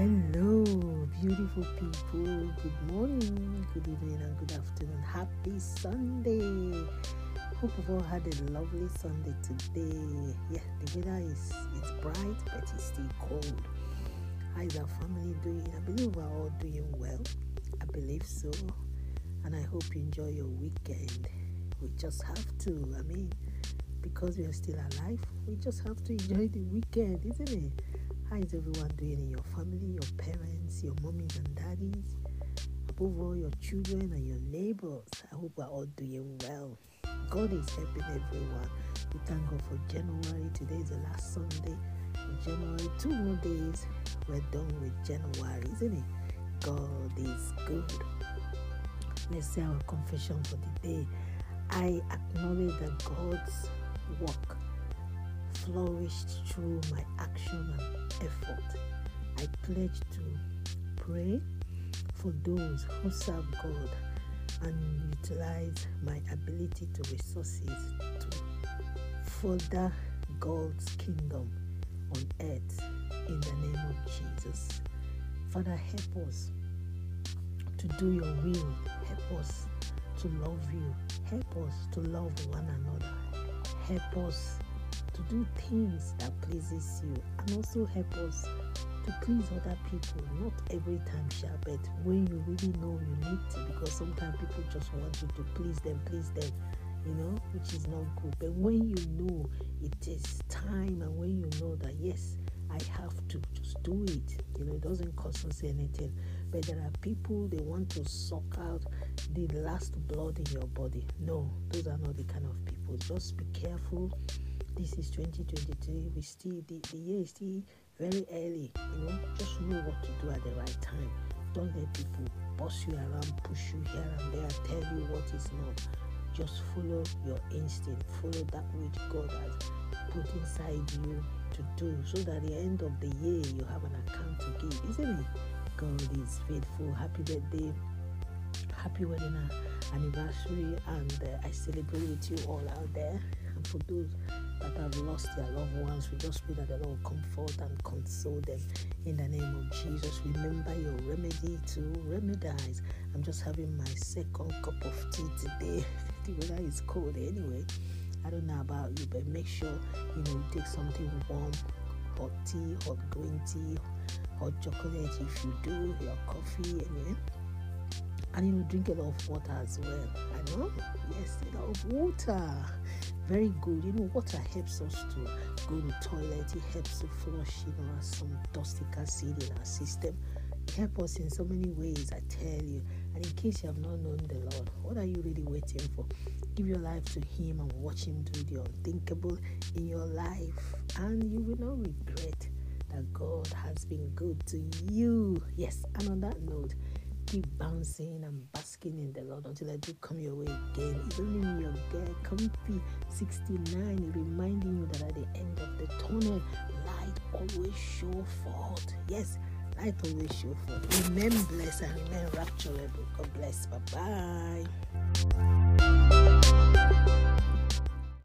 Hello, beautiful people. Good morning, good evening, and good afternoon. Happy Sunday. Hope you've all had a lovely Sunday today. Yeah, the weather is it's bright, but it's still cold. How is our family doing? I believe we're all doing well. I believe so. And I hope you enjoy your weekend. We just have to. I mean, because we are still alive, we just have to enjoy the weekend, isn't it? How is everyone doing in your family, your parents, your mommies and daddies? Above all, your children and your neighbors. I hope we're all doing well. God is helping everyone. We thank God for January. Today is the last Sunday in January. Two more days, we're done with January, isn't it? God is good. Let's say our confession for the day. I acknowledge that God's work flourished through my action and effort. I pledge to pray for those who serve God and utilize my ability to resources to further God's kingdom on earth in the name of Jesus. Father, help us to do your will. Help us to love you. Help us to love one another. Help us to do things that pleases you and also help us to please other people not every time shall but when you really know you need to because sometimes people just want you to please them please them you know which is not good but when you know it is time and when you know that yes I have to just do it. You know, it doesn't cost us anything. But there are people they want to suck out the last blood in your body. No, those are not the kind of people. Just be careful this is 2023 we still the, the year is still very early you know. Just know what to do at the right time. Don't let people boss you around push you here and there tell you what is not. Just follow your instinct. Follow that which god has put inside you to do so that at the end of the year you have an account to give. Isn't it god is faithful. Happy birthday. Happy wedding anniversary. And uh, i celebrate with you all out there. And for those that have lost their loved ones, we just pray that the Lord comfort and console them in the name of Jesus. Remember your remedy to remedize. I'm just having my second cup of tea today. the weather is cold anyway. I don't know about you, but make sure you know you take something warm, hot tea, hot green tea, hot chocolate if you do, your coffee, and and you know drink a lot of water as well i know yes a lot of water very good. You know water helps us to go to toilet it helps to flush you know some dusty acid in our system. It helps us in so many ways i tell you. And in case you have not known the lord what are you really waiting for? Give your life to him and watch him do the unthinkable in your life. And you will not regret that god has been good to you. Yes and on that note keep bouncing and basking in the Lord until I do come your way again. It's only me, your girl, Comfy 69, reminding you that at the end of the tunnel, light always show forth. Yes, light always show forth. Remain blessed and remain rapturable. God bless. Bye bye.